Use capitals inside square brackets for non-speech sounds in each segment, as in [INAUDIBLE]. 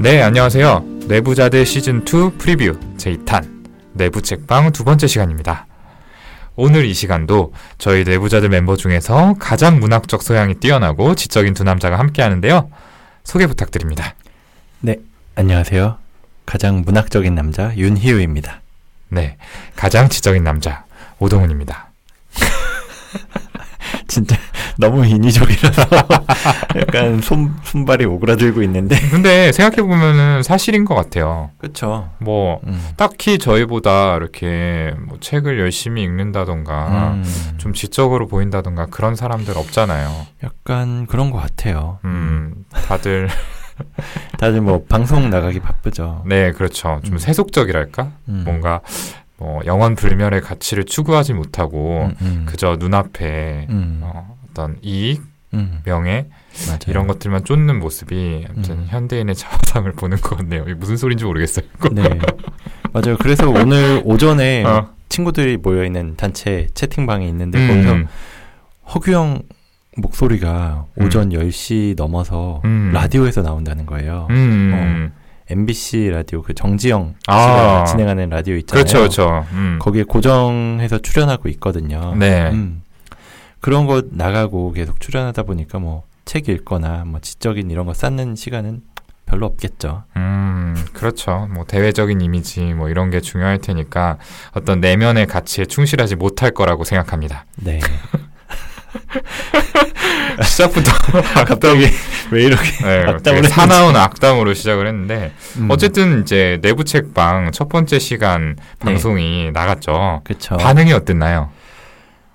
네, 안녕하세요. 내부자들 시즌2 프리뷰 제2탄 내부 책방 두 번째 시간입니다. 오늘 이 시간도 저희 내부자들 멤버 중에서 가장 문학적 소양이 뛰어나고 지적인 두 남자가 함께 하는데요. 소개 부탁드립니다. 네, 안녕하세요. 가장 문학적인 남자 윤희우입니다. 네, 가장 지적인 남자 오동훈입니다. [LAUGHS] 진짜 [LAUGHS] 너무 인위적이라서 [LAUGHS] 약간 손, 손발이 오그라들고 있는데. 근데 생각해보면은 사실인 것 같아요. 그쵸. 뭐, 음. 딱히 저희보다 이렇게 뭐 책을 열심히 읽는다던가, 음. 좀 지적으로 보인다던가 그런 사람들 없잖아요. 약간 그런 것 같아요. 음, 다들, [LAUGHS] 다들 뭐 방송 나가기 바쁘죠. 네, 그렇죠. 좀 음. 세속적이랄까? 음. 뭔가, 뭐, 영원 불멸의 가치를 추구하지 못하고, 음, 음. 그저 눈앞에, 음. 어, 어떤 이익, 음. 명예, 맞아요. 이런 것들만 쫓는 모습이, 아무튼 음. 현대인의 자화상을 보는 것 같네요. 무슨 소리인지 모르겠어요. 네. 맞아요. 그래서 오늘 오전에 [LAUGHS] 어. 친구들이 모여 있는 단체 채팅방에 있는데 음, 거기서 허규영 목소리가 음. 오전 10시 넘어서 음. 라디오에서 나온다는 거예요. 음, MBC 라디오 그 정지영 아. 씨가 진행하는 라디오 있잖아요. 그렇죠, 그렇죠. 음. 거기에 고정해서 출연하고 있거든요. 네. 음. 그런 거 나가고 계속 출연하다 보니까 뭐 책 읽거나 뭐 지적인 이런 거 쌓는 시간은 별로 없겠죠. 음, 그렇죠. 뭐 대외적인 이미지 뭐 이런 게 중요할 테니까 어떤 내면의 가치에 충실하지 못할 거라고 생각합니다. 네. [LAUGHS] [LAUGHS] 시작부터 갑자기 왜 이렇게 네, 악담을. 사나운 악담으로 시작을 했는데 음. 어쨌든 이제 내부 책방 첫 번째 시간 방송이 나갔죠. 그쵸. 반응이 어땠나요?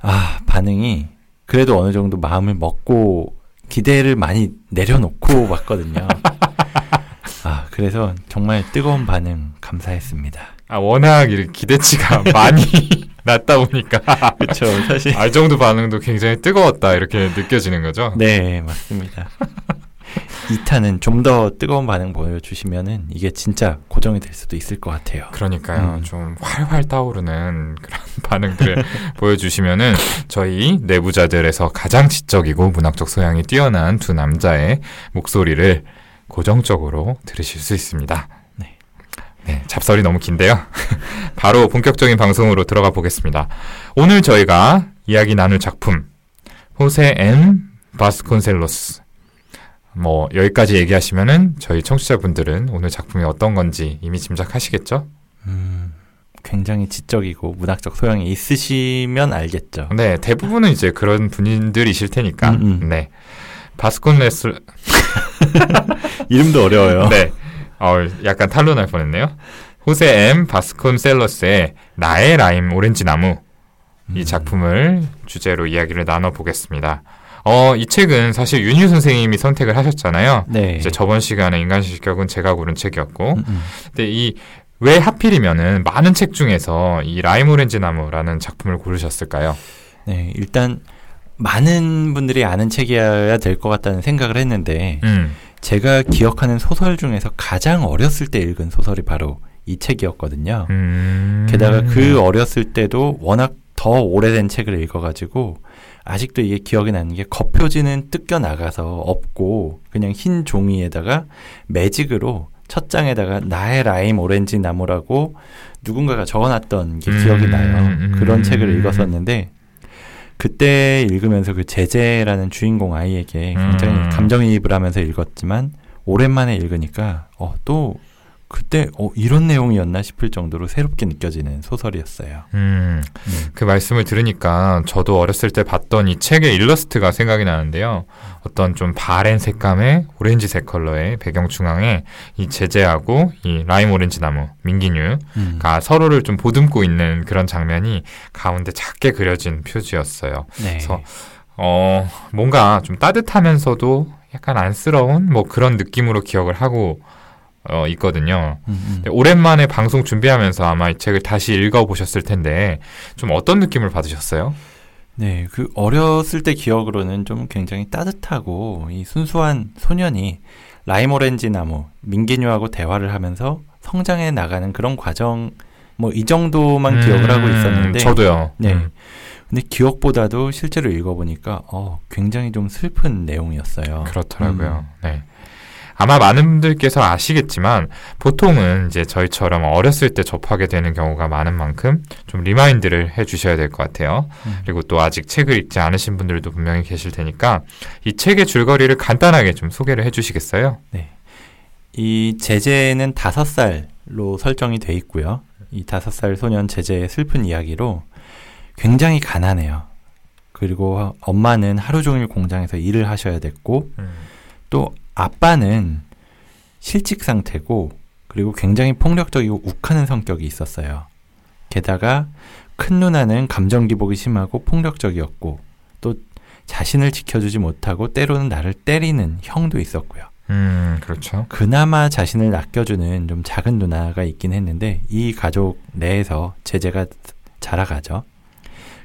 아 반응이 그래도 어느 정도 마음을 먹고 기대를 많이 내려놓고 왔거든요. [LAUGHS] 아 그래서 정말 뜨거운 반응 감사했습니다. 아 워낙 이 기대치가 [LAUGHS] 많이 [LAUGHS] 낮다 보니까 그렇죠. 사실 알 정도 반응도 굉장히 뜨거웠다 이렇게 느껴지는 거죠. 네 맞습니다. 2탄은 좀 더 뜨거운 반응 보여주시면은 이게 진짜 고정이 될 수도 있을 것 같아요. 그러니까요. 음. 좀 활활 타오르는 그런 [LAUGHS] 반응들을 보여주시면은 저희 내부자들에서 가장 지적이고 문학적 소양이 뛰어난 두 남자의 목소리를 고정적으로 들으실 수 있습니다. 네. 네, 잡설이 너무 긴데요. [LAUGHS] 바로 본격적인 방송으로 들어가 보겠습니다. 오늘 저희가 이야기 나눌 작품 호세 엠 바스콘셀로스 뭐 여기까지 얘기하시면은 저희 청취자분들은 오늘 작품이 어떤 건지 이미 짐작하시겠죠? 음, 굉장히 지적이고 문학적 소양이 있으시면 알겠죠. 네, 대부분은 이제 그런 분들이실 테니까. 음, 음. 네. 바스콘레스 [LAUGHS] 이름도 어려워요. 네. 어, 약간 탄로날 뻔했네요. 호세 엠 바스콘셀러스의 나의 라임 오렌지 나무 이 음. 작품을 주제로 이야기를 나눠 보겠습니다. 어, 이 책은 사실 윤유 선생님이 선택을 하셨잖아요. 네. 이제 저번 시간에 인간 실격은 제가 고른 책이었고, 음, 음. 근데 이 왜 하필이면은 많은 책 중에서 이 라임 오렌지 나무라는 작품을 고르셨을까요? 네, 일단 많은 분들이 아는 책이어야 될 것 같다는 생각을 했는데 음, 제가 기억하는 소설 중에서 가장 어렸을 때 읽은 소설이 바로 이 책이었거든요. 음. 게다가 그 어렸을 때도 워낙 더 오래된 책을 읽어가지고 아직도 이게 기억이 나는 게 겉표지는 뜯겨 나가서 없고 그냥 흰 종이에다가 매직으로 첫 장에다가 나의 라임 오렌지 나무라고 누군가가 적어놨던 게 기억이 음, 나요. 음. 그런 책을 읽었었는데 그때 읽으면서 그 제재라는 주인공 아이에게 굉장히 음. 감정이입을 하면서 읽었지만 오랜만에 읽으니까 어, 또 그때 어, 이런 내용이었나 싶을 정도로 새롭게 느껴지는 소설이었어요. 음, 음. 그 말씀을 들으니까 저도 어렸을 때 봤던 이 책의 일러스트가 생각이 나는데요. 어떤 좀 바랜 색감의 오렌지색 컬러의 배경 중앙에 이 제재하고 이 라임 오렌지 나무 민기뉴가 음. 서로를 좀 보듬고 있는 그런 장면이 가운데 작게 그려진 표지였어요. 네. 그래서 어, 뭔가 좀 따뜻하면서도 약간 안쓰러운 뭐 그런 느낌으로 기억을 하고 어, 있거든요. 음, 음. 네, 오랜만에 방송 준비하면서 아마 이 책을 다시 읽어보셨을 텐데 좀 어떤 느낌을 받으셨어요? 네, 그 어렸을 때 기억으로는 좀 굉장히 따뜻하고 이 순수한 소년이 라임 오렌지 나무 민기뉴하고 대화를 하면서 성장해 나가는 그런 과정 뭐 이 정도만 기억을 하고 음, 있었는데 저도요. 네. 음. 근데 기억보다도 실제로 읽어보니까 어, 굉장히 좀 슬픈 내용이었어요. 그렇더라고요. 음. 네. 아마 많은 분들께서 아시겠지만 보통은 이제 저희처럼 어렸을 때 접하게 되는 경우가 많은 만큼 좀 remind를 해 주셔야 될 것 같아요. 음. 그리고 또 아직 책을 읽지 않으신 분들도 분명히 계실 테니까 이 책의 줄거리를 간단하게 좀 소개를 해 주시겠어요? 이 제재는 다섯 살로 설정이 돼 있고요. 이 다섯 살 소년 제재의 슬픈 이야기로 굉장히 가난해요. 그리고 엄마는 하루 종일 공장에서 일을 하셔야 됐고 또 아빠는 실직 상태고 그리고 굉장히 폭력적이고 욱하는 성격이 있었어요. 게다가 큰 누나는 감정 기복이 심하고 폭력적이었고 또 자신을 지켜주지 못하고 때로는 나를 때리는 형도 있었고요. 음, 그렇죠. 그나마 자신을 아껴주는 좀 작은 누나가 있긴 했는데 이 가족 내에서 제재가 자라가죠.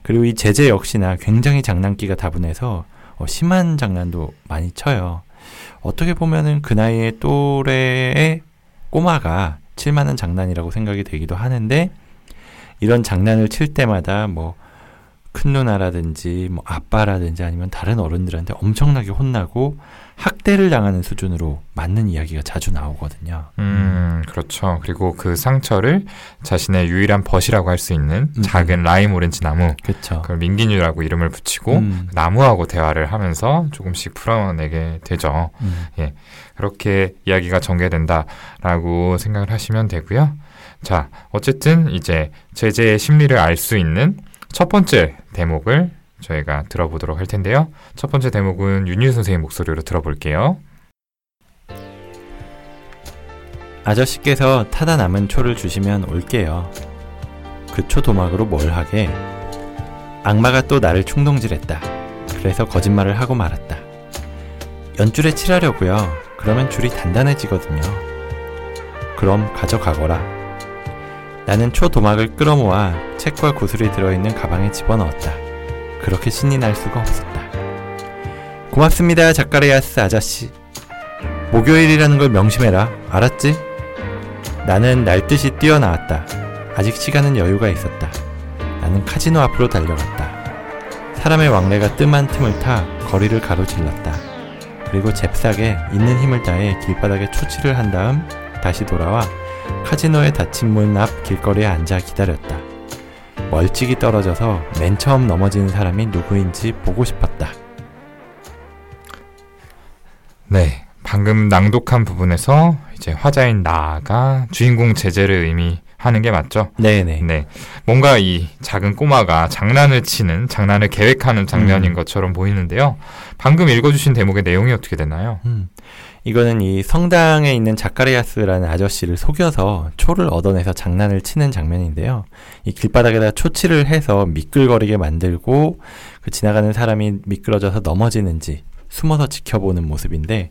그리고 이 제재 역시나 굉장히 장난기가 다분해서 어, 심한 장난도 많이 쳐요. 어떻게 보면은 그 나이의 또래의 꼬마가 칠 만한 장난이라고 생각이 되기도 하는데 이런 장난을 칠 때마다 뭐 큰 누나라든지 뭐 아빠라든지 아니면 다른 어른들한테 엄청나게 혼나고 학대를 당하는 수준으로 맞는 이야기가 자주 나오거든요. 음, 그렇죠. 그리고 그 상처를 자신의 유일한 벗이라고 할 수 있는 음. 작은 라임 오렌지 나무, 그렇죠. 그걸 민기뉴라고 이름을 붙이고 음, 나무하고 대화를 하면서 조금씩 풀어내게 되죠. 음. 그렇게 이야기가 전개된다라고 생각을 하시면 되고요. 자, 어쨌든 이제 제재의 심리를 알 수 있는 첫 번째 대목을 저희가 들어보도록 할 텐데요. 첫 번째 대목은 윤유 선생님 목소리로 들어볼게요. 아저씨께서 타다 남은 초를 주시면 올게요. 그 초 도막으로 뭘 하게? 악마가 또 나를 충동질했다. 그래서 거짓말을 하고 말았다. 연줄에 칠하려고요. 그러면 줄이 단단해지거든요. 그럼 가져가거라. 나는 초 도막을 끌어모아 책과 구슬이 들어있는 가방에 집어넣었다. 그렇게 신이 날 수가 없었다. 고맙습니다, 자카리아스 아저씨. 목요일이라는 걸 명심해라. 알았지? 나는 날듯이 뛰어나왔다. 아직 시간은 여유가 있었다. 나는 카지노 앞으로 달려갔다. 사람의 왕래가 뜸한 틈을 타 거리를 가로질렀다. 그리고 잽싸게 있는 힘을 다해 길바닥에 초치를 한 다음 다시 돌아와 카지노의 닫힌 문 앞 길거리에 앉아 기다렸다. 멀찍이 떨어져서 맨 처음 넘어지는 사람이 누구인지 보고 싶었다. 네. 방금 낭독한 부분에서 이제 화자인 나가 주인공 제재를 의미하는 게 맞죠? 네네. 네. 뭔가 이 작은 꼬마가 장난을 치는, 장난을 계획하는 장면인 음. 것처럼 보이는데요. 방금 읽어주신 대목의 내용이 어떻게 되나요? 음. 이거는 이 성당에 있는 자카리아스라는 아저씨를 속여서 초를 얻어내서 장난을 치는 장면인데요. 이 길바닥에다 초치를 해서 미끌거리게 만들고 그 지나가는 사람이 미끄러져서 넘어지는지 숨어서 지켜보는 모습인데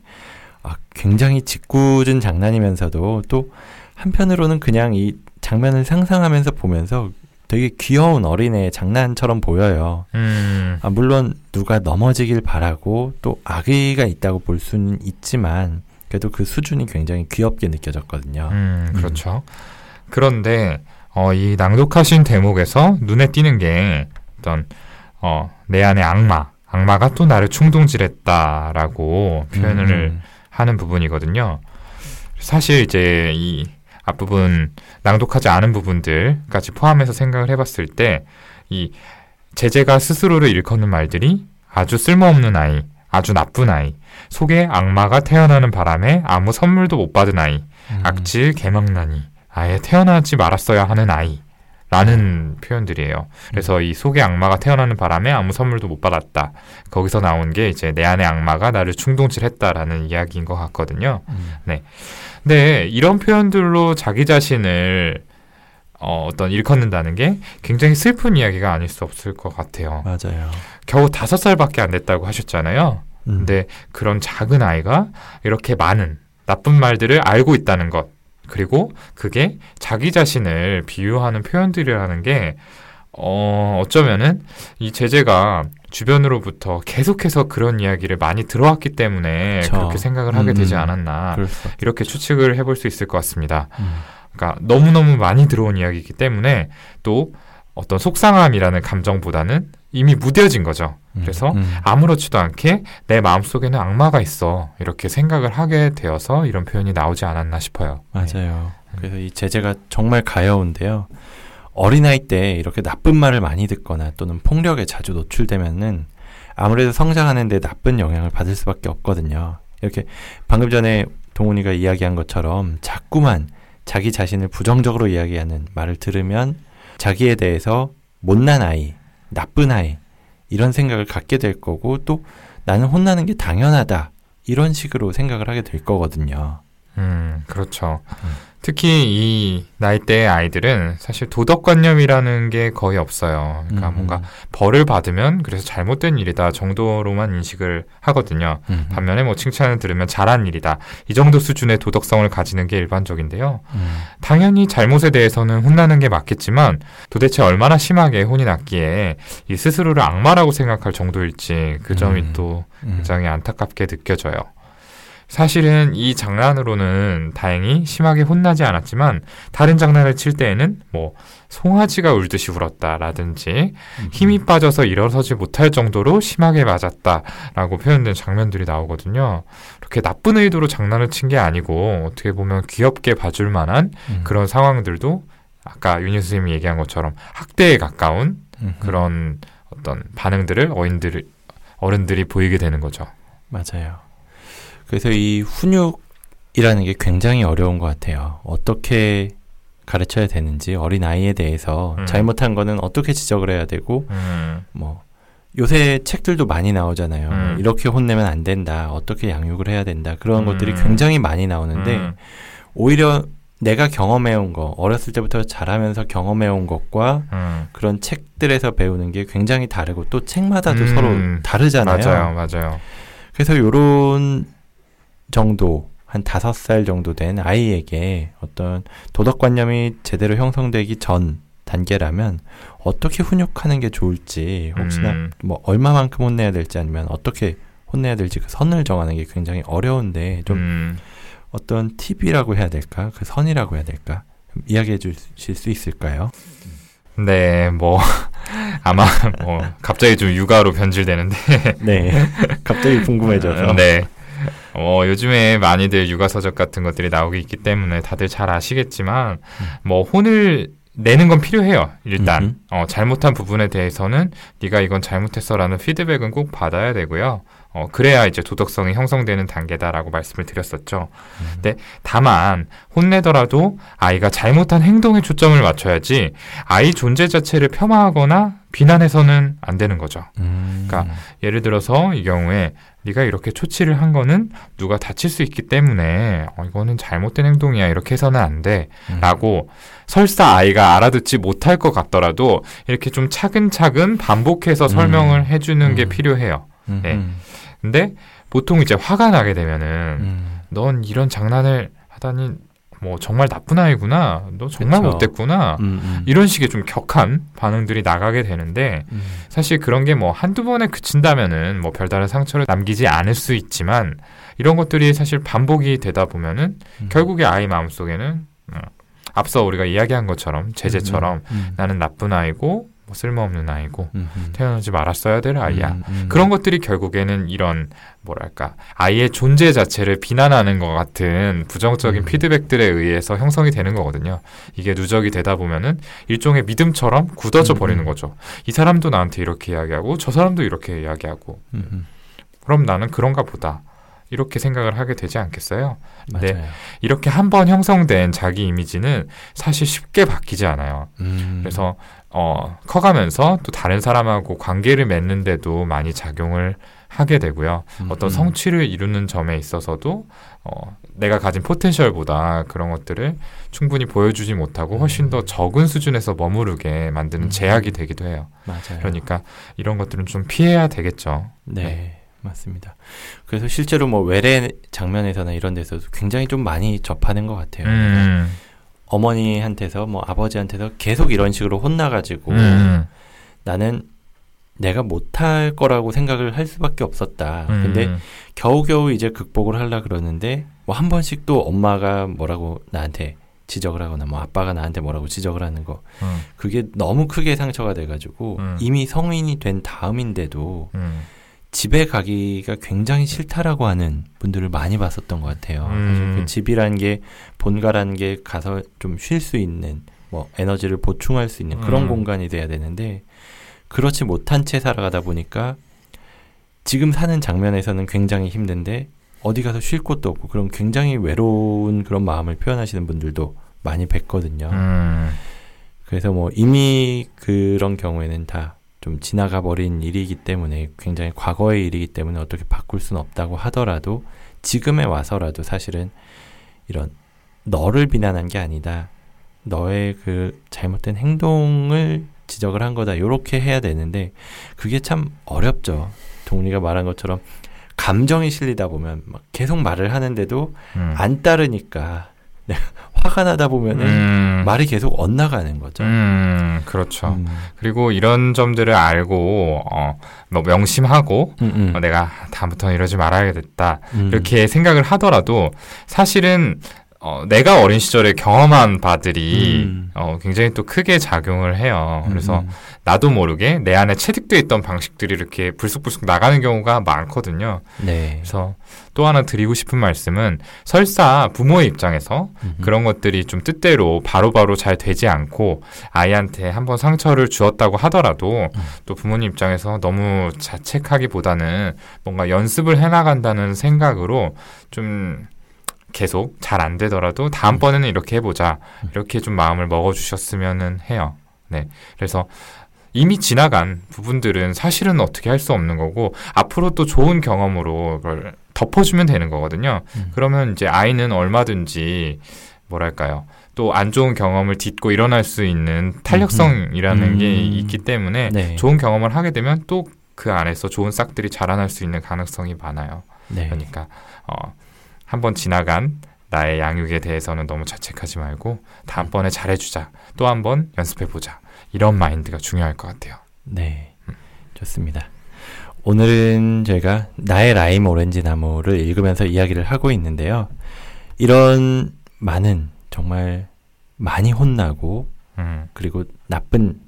아, 굉장히 짓궂은 장난이면서도 또 한편으로는 그냥 이 장면을 상상하면서 보면서 되게 귀여운 어린애의 장난처럼 보여요. 음, 아, 물론 누가 넘어지길 바라고 또 악의가 있다고 볼 수는 있지만 그래도 그 수준이 굉장히 귀엽게 느껴졌거든요. 음, 그렇죠. 그런데, 어, 이 낭독하신 대목에서 눈에 띄는 게 어떤, 어, 내 안의 악마, 악마가 또 나를 충동질했다라고 표현을 음, 하는 부분이거든요. 사실 이제 이 앞부분 낭독하지 않은 부분들까지 포함해서 생각을 해봤을 때 이 제재가 스스로를 일컫는 말들이 아주 쓸모없는 아이, 아주 나쁜 아이, 속에 악마가 태어나는 바람에 아무 선물도 못 받은 아이, 음, 악질 개망나니 아예 태어나지 말았어야 하는 아이. 라는 표현들이에요. 그래서 이 속에 악마가 태어나는 바람에 아무 선물도 못 받았다. 거기서 나온 게 이제 내 안의 악마가 나를 충동질했다라는 이야기인 것 같거든요. 음, 근데 이런 표현들로 자기 자신을 어, 어떤 일컫는다는 게 굉장히 슬픈 이야기가 아닐 수 없을 것 같아요. 맞아요. 겨우 다섯 살밖에 안 됐다고 하셨잖아요. 음, 근데 그런 작은 아이가 이렇게 많은 나쁜 말들을 알고 있다는 것, 그리고 그게 자기 자신을 비유하는 표현들이라는 게, 어, 어쩌면은 이 제재가 주변으로부터 계속해서 그런 이야기를 많이 들어왔기 때문에 그쵸. 그렇게 생각을 하게 음, 되지 음. 않았나. 이렇게 추측을 해볼 수 있을 것 같습니다. 음, 그러니까 너무너무 많이 들어온 이야기이기 때문에 또 어떤 속상함이라는 감정보다는 이미 무뎌진 거죠. 그래서 음. 아무렇지도 않게 내 마음속에는 악마가 있어. 이렇게 생각을 하게 되어서 이런 표현이 나오지 않았나 싶어요. 네. 맞아요. 그래서 이 제재가 정말 가여운데요. 어린아이 때 이렇게 나쁜 말을 많이 듣거나 또는 폭력에 자주 노출되면은 아무래도 성장하는데 나쁜 영향을 받을 수밖에 없거든요. 이렇게 방금 전에 동훈이가 이야기한 것처럼 자꾸만 자기 자신을 부정적으로 이야기하는 말을 들으면 자기에 대해서 못난 아이, 나쁜 아이 이런 생각을 갖게 될 거고 또 나는 혼나는 게 당연하다 이런 식으로 생각을 하게 될 거거든요. 음, 그렇죠. 음. 특히 이 나이대의 아이들은 사실 도덕관념이라는 게 거의 없어요. 그러니까 음, 뭔가 벌을 받으면 그래서 잘못된 일이다 정도로만 인식을 하거든요. 음, 음, 반면에 뭐 칭찬을 들으면 잘한 일이다. 이 정도 수준의 도덕성을 가지는 게 일반적인데요. 음, 당연히 잘못에 대해서는 혼나는 게 맞겠지만 도대체 얼마나 심하게 혼이 났기에 이 스스로를 악마라고 생각할 정도일지 그 점이 음. 또 음. 굉장히 안타깝게 느껴져요. 사실은 이 장난으로는 다행히 심하게 혼나지 않았지만 다른 장난을 칠 때에는 뭐 송아지가 울듯이 울었다라든지 음. 힘이 빠져서 일어서지 못할 정도로 심하게 맞았다라고 표현된 장면들이 나오거든요. 그렇게 나쁜 의도로 장난을 친 게 아니고 어떻게 보면 귀엽게 봐줄 만한 음. 그런 상황들도 아까 윤희 선생님이 얘기한 것처럼 학대에 가까운 음. 그런 어떤 반응들을 어인들 어른들이 보이게 되는 거죠. 맞아요. 그래서 이 훈육이라는 게 굉장히 어려운 것 같아요. 어떻게 가르쳐야 되는지 어린 아이에 대해서 음. 잘못한 거는 어떻게 지적을 해야 되고 음, 뭐 요새 책들도 많이 나오잖아요. 음. 이렇게 혼내면 안 된다. 어떻게 양육을 해야 된다. 그런 음. 것들이 굉장히 많이 나오는데 음, 오히려 내가 경험해온 거 어렸을 때부터 자라면서 경험해온 것과 음. 그런 책들에서 배우는 게 굉장히 다르고 또 책마다도 음. 서로 다르잖아요. 맞아요, 맞아요. 그래서 요런 정도 한 다섯 살 정도 된 아이에게 어떤 도덕관념이 제대로 형성되기 전 단계라면 어떻게 훈육하는 게 좋을지 혹시나 음. 뭐 얼마만큼 혼내야 될지 아니면 어떻게 혼내야 될지 그 선을 정하는 게 굉장히 어려운데 좀 음, 어떤 팁이라고 해야 될까 그 선이라고 해야 될까 좀 이야기해 주실 수 있을까요? 네, 뭐 [LAUGHS] 아마 뭐 갑자기 좀 육아로 변질되는데 네 갑자기 궁금해져서 네. 어, 요즘에 많이들 육아 서적 같은 것들이 나오고 있기 때문에 다들 잘 아시겠지만 뭐 혼을 내는 건 필요해요. 일단. 어, 잘못한 부분에 대해서는 네가 이건 잘못했어라는 피드백은 꼭 받아야 되고요. 어, 그래야 이제 도덕성이 형성되는 단계다라고 말씀을 드렸었죠. 음. 근데 다만 혼내더라도 아이가 잘못한 행동에 초점을 맞춰야지 아이 존재 자체를 폄하하거나 비난해서는 안 되는 거죠. 음. 그러니까 예를 들어서 이 경우에 네가 이렇게 초치를 한 거는 누가 다칠 수 있기 때문에 어, 이거는 잘못된 행동이야 이렇게 해서는 안 음. 돼라고 설사 아이가 알아듣지 못할 것 같더라도 이렇게 좀 차근차근 반복해서 설명을 해주는 게 음. 필요해요. 음, 네. 음, 근데 보통 이제 화가 나게 되면은 음. 넌 이런 장난을 하다니 뭐 정말 나쁜 아이구나 너 정말 그쵸. 못됐구나 음, 음. 이런 식의 좀 격한 반응들이 나가게 되는데 음. 사실 그런 게 뭐 한두 번에 그친다면은 뭐 별다른 상처를 남기지 않을 수 있지만 이런 것들이 사실 반복이 되다 보면은 음. 결국에 아이 마음 속에는 어, 앞서 우리가 이야기한 것처럼 제재처럼 음, 나는 나쁜 아이고 뭐 쓸모없는 아이고 음, 음. 태어나지 말았어야 될 아이야. 음, 음. 그런 것들이 결국에는 이런 뭐랄까 아이의 존재 자체를 비난하는 것 같은 부정적인 음. 피드백들에 의해서 형성이 되는 거거든요. 이게 누적이 되다 보면은 일종의 믿음처럼 굳어져 음, 버리는 음. 거죠. 이 사람도 나한테 이렇게 이야기하고 저 사람도 이렇게 이야기하고. 그럼 나는 그런가 보다. 이렇게 생각을 하게 되지 않겠어요? 네. 맞아요. 이렇게 한 번 형성된 자기 이미지는 사실 쉽게 바뀌지 않아요. 음. 그래서 어, 커가면서 또 다른 사람하고 관계를 맺는데도 많이 작용을 하게 되고요. 음, 어떤 음. 성취를 이루는 점에 있어서도 어, 내가 가진 포텐셜보다 그런 것들을 충분히 보여주지 못하고 훨씬 더 적은 수준에서 머무르게 만드는 음. 제약이 되기도 해요. 맞아요. 그러니까 이런 것들은 좀 피해야 되겠죠. 네. 네. 맞습니다. 그래서 실제로 뭐 외래 장면에서나 이런 데서도 굉장히 좀 많이 접하는 것 같아요. 음, 어머니한테서 뭐 아버지한테서 계속 이런 식으로 혼나가지고 음, 나는 내가 못할 거라고 생각을 할 수밖에 없었다. 음, 근데 겨우겨우 이제 극복을 하려 그러는데 뭐 한 번씩 또 엄마가 뭐라고 나한테 지적을 하거나 뭐 아빠가 나한테 뭐라고 지적을 하는 거 음, 그게 너무 크게 상처가 돼가지고 음. 이미 성인이 된 다음인데도 음, 집에 가기가 굉장히 싫다라고 하는 분들을 많이 봤었던 것 같아요. 음. 사실 그 집이라는 게 본가라는 게 가서 좀 쉴 수 있는 뭐 에너지를 보충할 수 있는 그런 음. 공간이 돼야 되는데 그렇지 못한 채 살아가다 보니까 지금 사는 장면에서는 굉장히 힘든데 어디 가서 쉴 곳도 없고 그런 굉장히 외로운 그런 마음을 표현하시는 분들도 많이 뵀거든요. 음, 그래서 뭐 이미 그런 경우에는 다 좀 지나가 버린 일이기 때문에 굉장히 과거의 일이기 때문에 어떻게 바꿀 수는 없다고 하더라도 지금에 와서라도 사실은 이런 너를 비난한 게 아니다. 너의 그 잘못된 행동을 지적을 한 거다. 요렇게 해야 되는데 그게 참 어렵죠. 동리가 말한 것처럼 감정이 실리다 보면 막 계속 말을 하는데도 음. 안 따르니까 [LAUGHS] 화가 나다 보면은 음, 말이 계속 엇나가는 거죠. 음, 그렇죠. 음. 그리고 이런 점들을 알고 어, 뭐 명심하고 음, 음. 어, 내가 다음부터는 이러지 말아야겠다 음. 이렇게 생각을 하더라도 사실은 어, 내가 어린 시절에 경험한 바들이 음. 어, 굉장히 또 크게 작용을 해요. 그래서 음, 나도 모르게 내 안에 체득돼 있던 방식들이 이렇게 불쑥불쑥 나가는 경우가 많거든요. 네. 그래서 또 하나 드리고 싶은 말씀은 설사 부모의 입장에서 음. 그런 것들이 좀 뜻대로 바로바로 잘 되지 않고 아이한테 한번 상처를 주었다고 하더라도 음. 또 부모님 입장에서 너무 자책하기보다는 뭔가 연습을 해나간다는 생각으로 좀 계속 잘 안 되더라도 다음번에는 이렇게 해보자 음. 이렇게 좀 마음을 먹어주셨으면은 해요. 네, 그래서 이미 지나간 부분들은 사실은 어떻게 할 수 없는 거고 앞으로 또 좋은 경험으로 그걸 덮어주면 되는 거거든요. 음. 그러면 이제 아이는 얼마든지 뭐랄까요. 또 안 좋은 경험을 딛고 일어날 수 있는 탄력성이라는 음. 게 있기 때문에 네. 좋은 경험을 하게 되면 또 그 안에서 좋은 싹들이 자라날 수 있는 가능성이 많아요. 네. 그러니까 어, 한번 지나간 나의 양육에 대해서는 너무 자책하지 말고 다음번에 잘해주자. 또 한 번 연습해보자. 이런 마인드가 중요할 것 같아요. 네. 좋습니다. 오늘은 저희가 나의 라임 오렌지 나무를 읽으면서 이야기를 하고 있는데요. 이런 많은 정말 많이 혼나고 음, 그리고 나쁜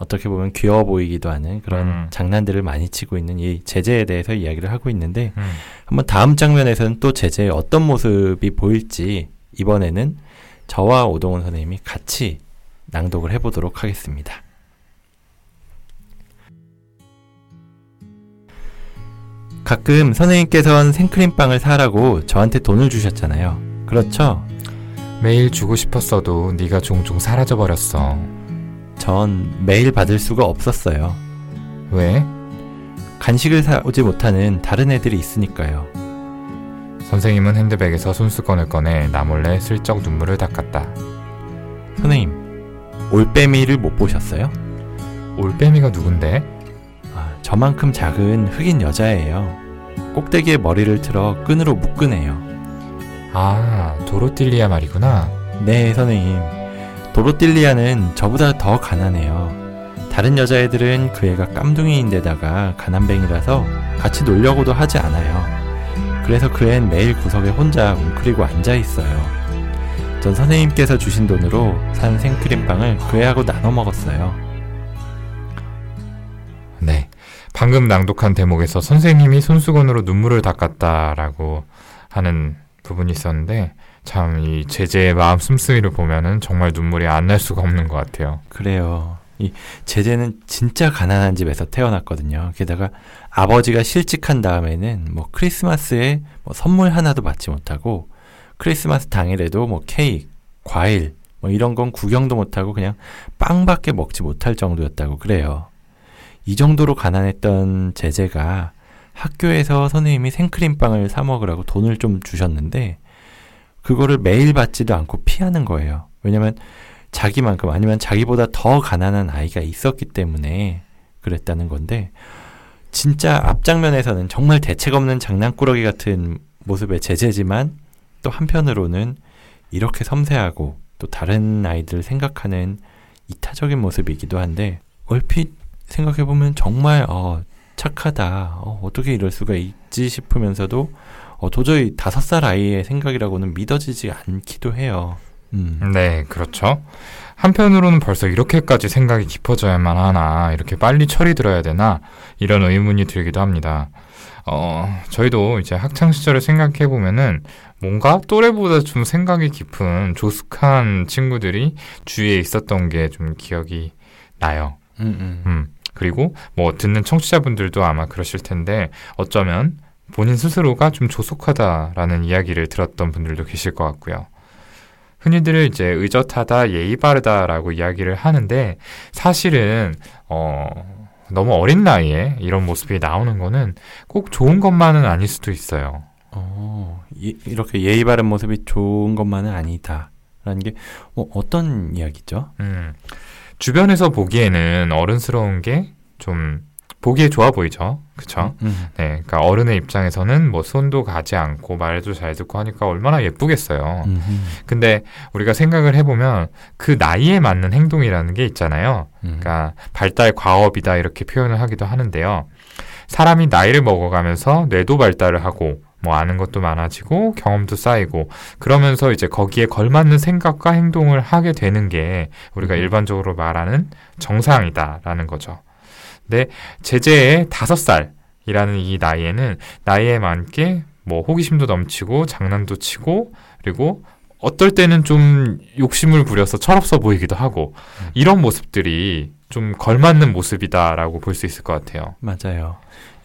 어떻게 보면 귀여워 보이기도 하는 그런 음. 장난들을 많이 치고 있는 이 제재에 대해서 이야기를 하고 있는데 음. 한번 다음 장면에서는 또 제재의 어떤 모습이 보일지 이번에는 저와 오동훈 선생님이 같이 낭독을 해보도록 하겠습니다. 가끔 선생님께선 생크림빵을 사라고 저한테 돈을 주셨잖아요. 그렇죠? 매일 주고 싶었어도 네가 종종 사라져 버렸어. 전 매일 받을 수가 없었어요. 왜? 간식을 사오지 못하는 다른 애들이 있으니까요. 선생님은 핸드백에서 손수건을 꺼내 나 몰래 슬쩍 눈물을 닦았다. 선생님, 올빼미를 못 보셨어요? 올빼미가 누군데? 아, 저만큼 작은 흑인 여자예요. 꼭대기에 머리를 틀어 끈으로 묶으네요. 아, 도로틸리아 말이구나. 네, 선생님. 도로틸리아는 저보다 더 가난해요. 다른 여자애들은 그 애가 깜둥이인데다가 가난뱅이라서 같이 놀려고도 하지 않아요. 그래서 그 애는 매일 구석에 혼자 웅크리고 앉아 있어요. 전 선생님께서 주신 돈으로 산 생크림빵을 그 애하고 나눠 먹었어요. 네. 방금 낭독한 대목에서 선생님이 손수건으로 눈물을 닦았다라고 하는 부분이 있었는데 참 이 제재의 마음 씀씀이를 보면은 정말 눈물이 안 날 수가 없는 것 같아요. 그래요. 이 제재는 진짜 가난한 집에서 태어났거든요. 게다가 아버지가 실직한 다음에는 뭐 크리스마스에 뭐 선물 하나도 받지 못하고 크리스마스 당일에도 뭐 케이크, 과일 뭐 이런 건 구경도 못하고 그냥 빵밖에 먹지 못할 정도였다고 그래요. 이 정도로 가난했던 제재가 학교에서 선생님이 생크림빵을 사 먹으라고 돈을 좀 주셨는데 그거를 매일 받지도 않고 피하는 거예요. 왜냐면 자기만큼 아니면 자기보다 더 가난한 아이가 있었기 때문에 그랬다는 건데 진짜 앞장면에서는 정말 대책 없는 장난꾸러기 같은 모습의 제재지만 또 한편으로는 이렇게 섬세하고 또 다른 아이들 생각하는 이타적인 모습이기도 한데 얼핏 생각해보면 정말 어, 착하다 어, 어떻게 이럴 수가 있지 싶으면서도 어, 도저히 다섯 살 아이의 생각이라고는 믿어지지 않기도 해요. 음. 네, 그렇죠. 한편으로는 벌써 이렇게까지 생각이 깊어져야만 하나, 이렇게 빨리 철이 들어야 되나, 이런 의문이 들기도 합니다. 어, 저희도 이제 학창 시절을 생각해 보면은 뭔가 또래보다 좀 생각이 깊은 조숙한 친구들이 주위에 있었던 게 좀 기억이 나요. 음, 음. 음. 그리고 뭐 듣는 청취자분들도 아마 그러실 텐데 어쩌면 본인 스스로가 좀 조숙하다라는 이야기를 들었던 분들도 계실 것 같고요. 흔히들 이제 의젓하다, 예의 바르다라고 이야기를 하는데 사실은 어 너무 어린 나이에 이런 모습이 나오는 거는 꼭 좋은 것만은 아닐 수도 있어요. 어, 이, 이렇게 예의 바른 모습이 좋은 것만은 아니다라는 게 어, 어떤 이야기죠? 음. 주변에서 보기에는 어른스러운 게 좀 보기에 좋아 보이죠. 그쵸? 음, 네. 그러니까 어른의 입장에서는 뭐 손도 가지 않고 말도 잘 듣고 하니까 얼마나 예쁘겠어요. 음, 음, 근데 우리가 생각을 해보면 그 나이에 맞는 행동이라는 게 있잖아요. 음. 그러니까 발달 과업이다 이렇게 표현을 하기도 하는데요. 사람이 나이를 먹어가면서 뇌도 발달을 하고 뭐 아는 것도 많아지고 경험도 쌓이고 그러면서 이제 거기에 걸맞는 생각과 행동을 하게 되는 게 우리가 음. 일반적으로 말하는 정상이다라는 거죠. 근데 제재의 다섯 살이라는 이 나이에는 나이에 맞게 뭐 호기심도 넘치고 장난도 치고 그리고 어떨 때는 좀 욕심을 부려서 철없어 보이기도 하고 음. 이런 모습들이 좀 걸맞는 모습이다라고 볼 수 있을 것 같아요. 맞아요.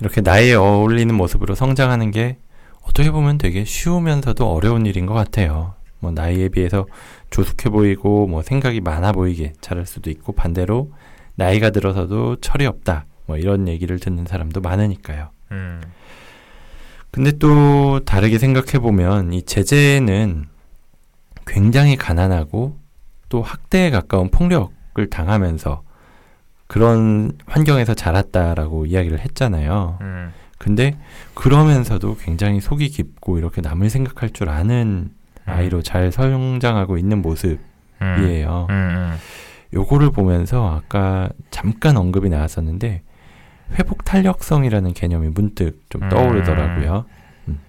이렇게 나이에 어울리는 모습으로 성장하는 게 어떻게 보면 되게 쉬우면서도 어려운 일인 것 같아요. 뭐 나이에 비해서 조숙해 보이고 뭐 생각이 많아 보이게 자랄 수도 있고 반대로 나이가 들어서도 철이 없다. 뭐 이런 얘기를 듣는 사람도 많으니까요. 음, 근데 또 다르게 생각해 보면 이 제재는 굉장히 가난하고 또 학대에 가까운 폭력을 당하면서 그런 환경에서 자랐다라고 이야기를 했잖아요. 음, 근데 그러면서도 굉장히 속이 깊고 이렇게 남을 생각할 줄 아는 아이로 잘 성장하고 있는 모습이에요. 음, 음, 요거를 보면서 아까 잠깐 언급이 나왔었는데 회복 탄력성이라는 개념이 문득 좀 음. 떠오르더라고요. 음.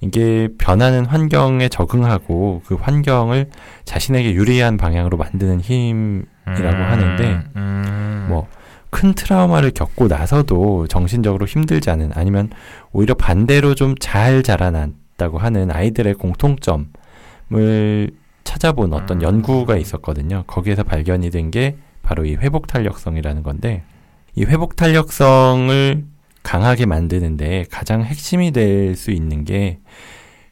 이게 변하는 환경에 적응하고 그 환경을 자신에게 유리한 방향으로 만드는 힘 음, 이라고 하는데, 음, 뭐, 큰 트라우마를 겪고 나서도 정신적으로 힘들지 않은 아니면 오히려 반대로 좀 잘 자라났다고 하는 아이들의 공통점을 찾아본 어떤 음. 연구가 있었거든요. 거기에서 발견이 된 게 바로 이 회복 탄력성이라는 건데 이 회복 탄력성을 강하게 만드는데 가장 핵심이 될 수 있는 게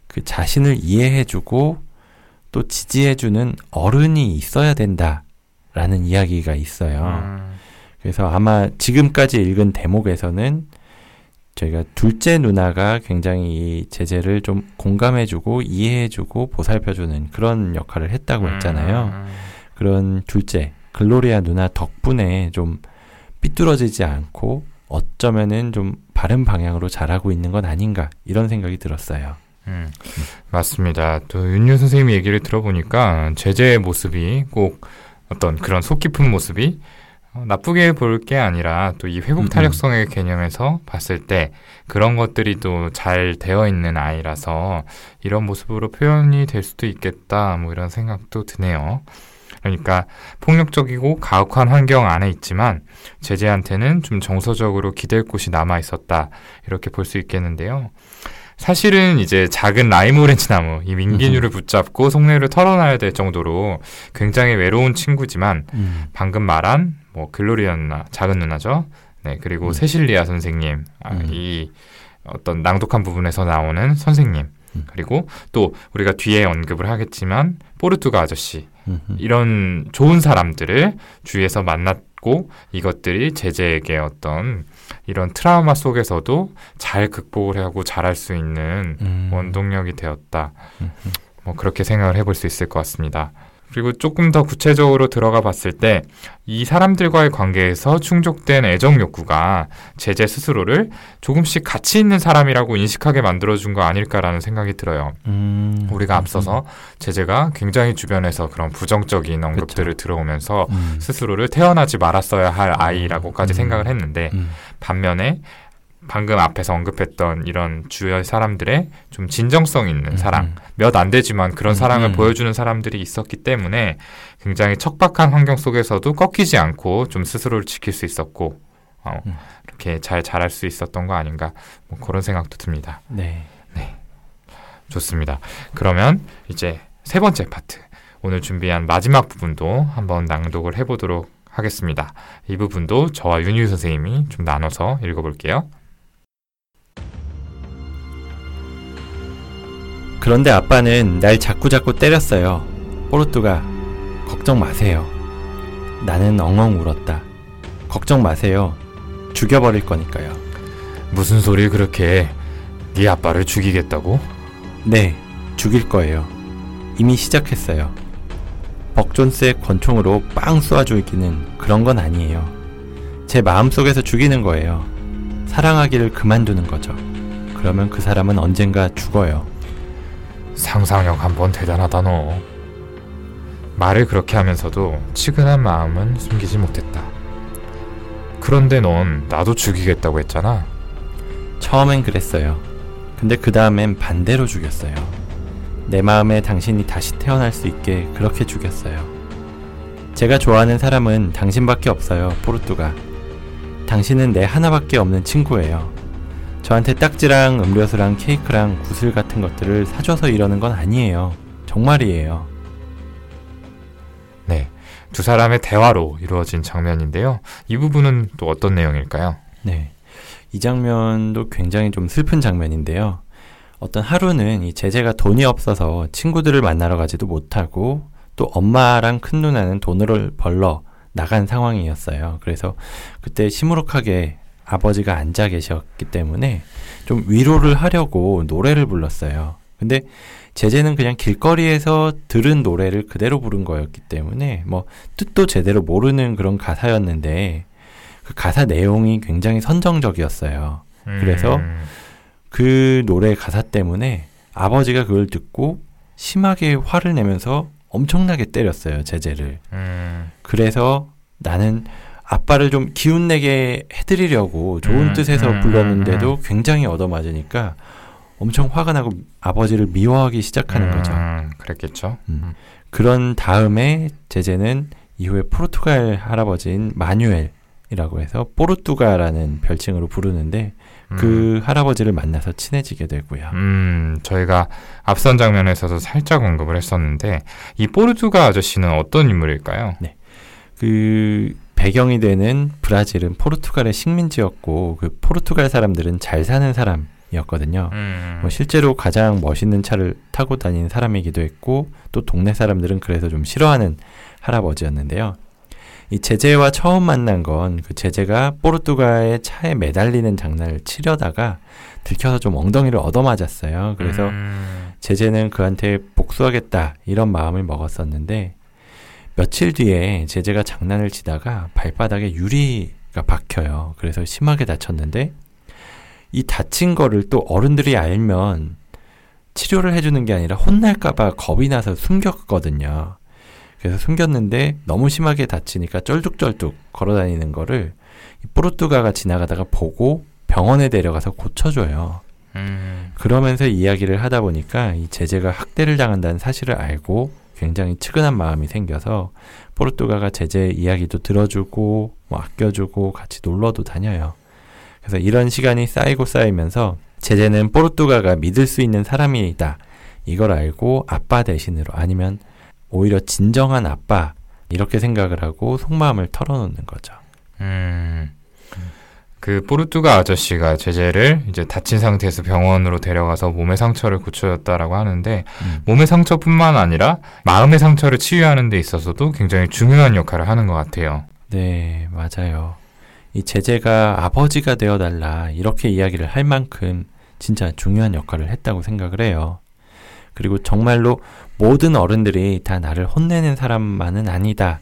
그 자신을 이해해주고 또 지지해주는 어른이 있어야 된다라는 이야기가 있어요. 음, 그래서 아마 지금까지 읽은 대목에서는 저희가 둘째 누나가 굉장히 이 제재를 좀 공감해주고 이해해주고 보살펴주는 그런 역할을 했다고 했잖아요. 음, 그런 둘째 글로리아 누나 덕분에 좀 삐뚤어지지 않고 어쩌면은 좀 바른 방향으로 자라고 있는 건 아닌가 이런 생각이 들었어요. 음, 맞습니다. 또 윤유 선생님 얘기를 들어보니까 제재의 모습이 꼭 어떤 그런 속 깊은 모습이 어, 나쁘게 볼 게 아니라 또이 음, 회복 탄력성의 개념에서 봤을 때 그런 것들이 또 잘 되어 있는 아이라서 이런 모습으로 표현이 될 수도 있겠다 뭐 이런 생각도 드네요. 그러니까 폭력적이고 가혹한 환경 안에 있지만 제재한테는 좀 정서적으로 기댈 곳이 남아 있었다 이렇게 볼 수 있겠는데요. 사실은 이제 작은 라임 오렌지 나무 이 민기뉴를 붙잡고 속내를 털어놔야 될 정도로 굉장히 외로운 친구지만 음. 방금 말한 뭐 글로리아 누나 작은 누나죠. 네 그리고 음. 세실리아 선생님 아, 음. 이 어떤 낭독한 부분에서 나오는 선생님 음. 그리고 또 우리가 뒤에 언급을 하겠지만 포르투가 아저씨 음, 음. 이런 좋은 사람들을 주위에서 만났고 이것들이 제재에게 어떤 이런 트라우마 속에서도 잘 극복을 하고 잘할 수 있는 음. 원동력이 되었다. 음, 음. 뭐 그렇게 생각을 해볼 수 있을 것 같습니다. 그리고 조금 더 구체적으로 들어가 봤을 때 이 사람들과의 관계에서 충족된 애정 욕구가 제재 스스로를 조금씩 가치 있는 사람이라고 인식하게 만들어준 거 아닐까라는 생각이 들어요. 음. 우리가 앞서서 제재가 굉장히 주변에서 그런 부정적인 언급들을 들어오면서 음. 스스로를 태어나지 말았어야 할 아이라고까지 음. 생각을 했는데 음. 반면에 방금 앞에서 언급했던 이런 주변 사람들의 좀 진정성 있는 음, 사랑, 음. 몇안 되지만 그런 음, 사랑을 음. 보여주는 사람들이 있었기 때문에 굉장히 척박한 환경 속에서도 꺾이지 않고 좀 스스로를 지킬 수 있었고, 어, 음. 이렇게 잘 자랄 수 있었던 거 아닌가, 뭐 그런 생각도 듭니다. 네. 좋습니다. 그러면 이제 세 번째 파트, 오늘 준비한 마지막 부분도 한번 낭독을 해보도록 하겠습니다. 이 부분도 저와 윤유 선생님이 좀 나눠서 읽어볼게요. 그런데 아빠는 날 자꾸자꾸 때렸어요. 뽀르뚜가 걱정 마세요. 나는 엉엉 울었다. 걱정 마세요. 죽여버릴 거니까요. 무슨 소리 그렇게 해? 네 아빠를 죽이겠다고? 네, 죽일 거예요. 이미 시작했어요. 벅존스의 권총으로 빵 쏘아 죽이기는 그런 건 아니에요. 제 마음속에서 죽이는 거예요. 사랑하기를 그만두는 거죠. 그러면 그 사람은 언젠가 죽어요. 상상력 한번 대단하다 너. 말을 그렇게 하면서도 치근한 마음은 숨기지 못했다. 그런데 넌 나도 죽이겠다고 했잖아. 처음엔 그랬어요. 근데 그 다음엔 반대로 죽였어요. 내 마음에 당신이 다시 태어날 수 있게 그렇게 죽였어요. 제가 좋아하는 사람은 당신밖에 없어요, 포르투가. 당신은 내 하나밖에 없는 친구예요. 저한테 딱지랑 음료수랑 케이크랑 구슬 같은 것들을 사줘서 이러는 건 아니에요. 정말이에요. 네. 두 사람의 대화로 이루어진 장면인데요. 이 부분은 또 어떤 내용일까요? 네. 이 장면도 굉장히 좀 슬픈 장면인데요. 어떤 하루는 이 제재가 돈이 없어서 친구들을 만나러 가지도 못하고 또 엄마랑 큰 누나는 돈을 벌러 나간 상황이었어요. 그래서 그때 시무룩하게 아버지가 앉아 계셨기 때문에 좀 위로를 하려고 노래를 불렀어요. 근데 제재는 그냥 길거리에서 들은 노래를 그대로 부른 거였기 때문에 뭐 뜻도 제대로 모르는 그런 가사였는데 그 가사 내용이 굉장히 선정적이었어요. 그래서 음, 그 노래 가사 때문에 아버지가 그걸 듣고 심하게 화를 내면서 엄청나게 때렸어요, 제재를. 음, 그래서 나는 아빠를 좀 기운내게 해드리려고 좋은 음, 뜻에서 음, 불렀는데도 굉장히 얻어맞으니까 엄청 화가 나고 아버지를 미워하기 시작하는 거죠. 음, 그랬겠죠. 음. 그런 다음에 제재는 이후에 포르투갈 할아버지인 마뉴엘이라고 해서 포르투가라는 별칭으로 부르는데 음, 그 할아버지를 만나서 친해지게 되고요. 음, 저희가 앞선 장면에서도 살짝 언급을 했었는데 이 포르투가 아저씨는 어떤 인물일까요? 그 배경이 되는 브라질은 포르투갈의 식민지였고 그 포르투갈 사람들은 잘 사는 사람이었거든요. 음, 뭐 실제로 가장 멋있는 차를 타고 다니는 사람이기도 했고 또 동네 사람들은 그래서 좀 싫어하는 할아버지였는데요. 이 제재와 처음 만난 건 그 제재가 포르투갈의 차에 매달리는 장난을 치려다가 들켜서 좀 엉덩이를 얻어맞았어요. 그래서 음, 제재는 그한테 복수하겠다 이런 마음을 먹었었는데 며칠 뒤에 제재가 장난을 치다가 발바닥에 유리가 박혀요. 그래서 심하게 다쳤는데 이 다친 거를 또 어른들이 알면 치료를 해주는 게 아니라 혼날까봐 겁이 나서 숨겼거든요. 그래서 숨겼는데 너무 심하게 다치니까 쩔뚝쩔뚝 걸어 다니는 거를 이 포르투가가 지나가다가 보고 병원에 데려가서 고쳐줘요. 음, 그러면서 이야기를 하다 보니까 이 제재가 학대를 당한다는 사실을 알고 굉장히 측은한 마음이 생겨서 포르투가가 제재 이야기도 들어주고 뭐 아껴주고 같이 놀러도 다녀요. 그래서 이런 시간이 쌓이고 쌓이면서 제재는 포르투가가 믿을 수 있는 사람이다. 이걸 알고 아빠 대신으로 아니면 오히려 진정한 아빠 이렇게 생각을 하고 속마음을 털어놓는 거죠. 음. 그 포르투가 아저씨가 제재를 이제 다친 상태에서 병원으로 데려가서 몸의 상처를 고쳐줬다라고 하는데 음. 몸의 상처뿐만 아니라 마음의 상처를 치유하는 데 있어서도 굉장히 중요한 역할을 하는 것 같아요. 네, 맞아요. 이 제재가 아버지가 되어 달라 이렇게 이야기를 할 만큼 진짜 중요한 역할을 했다고 생각을 해요. 그리고 정말로 모든 어른들이 다 나를 혼내는 사람만은 아니다.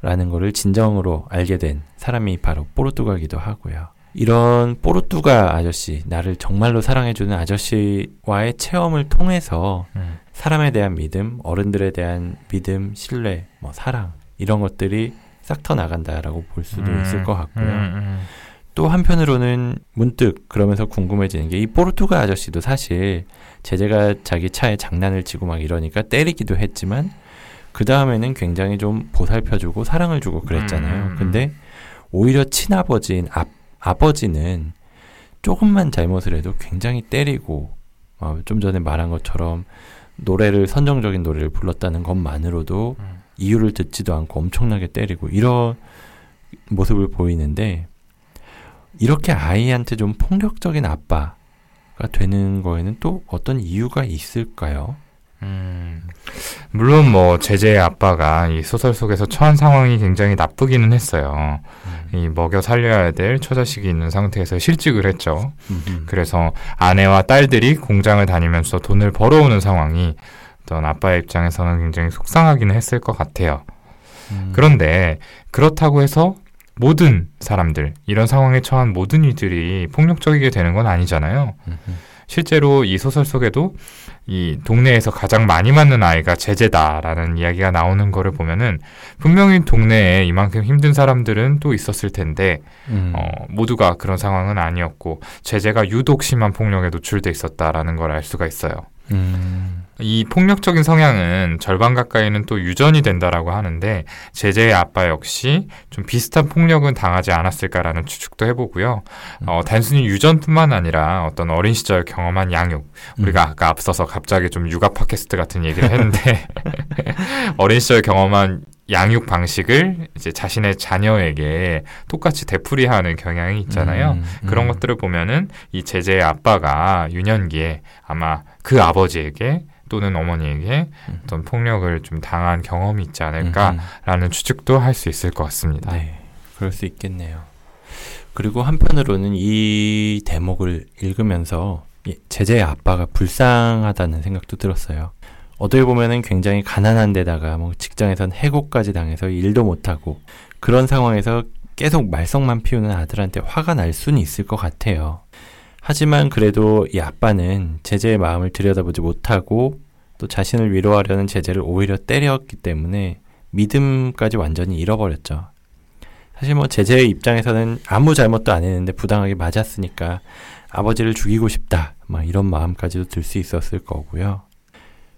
라는 거를 진정으로 알게 된 사람이 바로 포르투가기도 하고요. 이런 포르투가 아저씨, 나를 정말로 사랑해주는 아저씨와의 체험을 통해서 음. 사람에 대한 믿음, 어른들에 대한 믿음, 신뢰, 뭐 사랑 이런 것들이 싹 터 나간다라고 볼 수도 음, 있을 것 같고요. 음, 음. 또 한편으로는 문득 그러면서 궁금해지는 게 이 포르투갈 아저씨도 사실 제재가 자기 차에 장난을 치고 막 이러니까 때리기도 했지만 그 다음에는 굉장히 좀 보살펴주고 사랑을 주고 그랬잖아요. 음. 근데 오히려 친아버지인 아, 아버지는 조금만 잘못을 해도 굉장히 때리고 어, 좀 전에 말한 것처럼 노래를 선정적인 노래를 불렀다는 것만으로도 음. 이유를 듣지도 않고 엄청나게 때리고 이런 모습을 보이는데 이렇게 아이한테 좀 폭력적인 아빠가 되는 거에는 또 어떤 이유가 있을까요? 음, 물론 뭐 제재의 아빠가 이 소설 속에서 처한 상황이 굉장히 나쁘기는 했어요. 이 먹여 살려야 될 처자식이 있는 상태에서 실직을 했죠. 음, 그래서 아내와 딸들이 공장을 다니면서 돈을 벌어오는 상황이 어떤 아빠의 입장에서는 굉장히 속상하기는 했을 것 같아요. 음. 그런데 그렇다고 해서 모든 사람들, 이런 상황에 처한 모든 이들이 폭력적이게 되는 건 아니잖아요. 음, 음. 실제로 이 소설 속에도 이 동네에서 가장 많이 맞는 아이가 제재다라는 이야기가 나오는 거를 보면은 분명히 동네에 이만큼 힘든 사람들은 또 있었을 텐데 음. 어, 모두가 그런 상황은 아니었고 제재가 유독 심한 폭력에 노출돼 있었다라는 걸 알 수가 있어요. 음. 이 폭력적인 성향은 절반 가까이는 또 유전이 된다라고 하는데 제재의 아빠 역시 좀 비슷한 폭력은 당하지 않았을까라는 추측도 해보고요. 어, 단순히 유전뿐만 아니라 어떤 어린 시절 경험한 양육 우리가 아까 앞서서 갑자기 좀 육아 팟캐스트 같은 얘기를 했는데 [LAUGHS] 어린 시절 경험한 양육 방식을 이제 자신의 자녀에게 똑같이 되풀이하는 경향이 있잖아요. 음, 음. 그런 것들을 보면은 이 제재의 아빠가 유년기에 아마 그 아버지에게 또는 어머니에게 음. 어떤 폭력을 좀 당한 경험이 있지 않을까라는 음, 추측도 할 수 있을 것 같습니다. 네, 그럴 수 있겠네요. 그리고 한편으로는 이 대목을 읽으면서 이 제재의 아빠가 불쌍하다는 생각도 들었어요. 어떻게 보면은 굉장히 가난한 데다가 뭐 직장에선 해고까지 당해서 일도 못하고 그런 상황에서 계속 말썽만 피우는 아들한테 화가 날 수는 있을 것 같아요. 하지만 그래도 이 아빠는 제재의 마음을 들여다보지 못하고 또 자신을 위로하려는 제재를 오히려 때렸기 때문에 믿음까지 완전히 잃어버렸죠. 사실 뭐 제재의 입장에서는 아무 잘못도 안 했는데 부당하게 맞았으니까 아버지를 죽이고 싶다. 막 이런 마음까지도 들 수 있었을 거고요.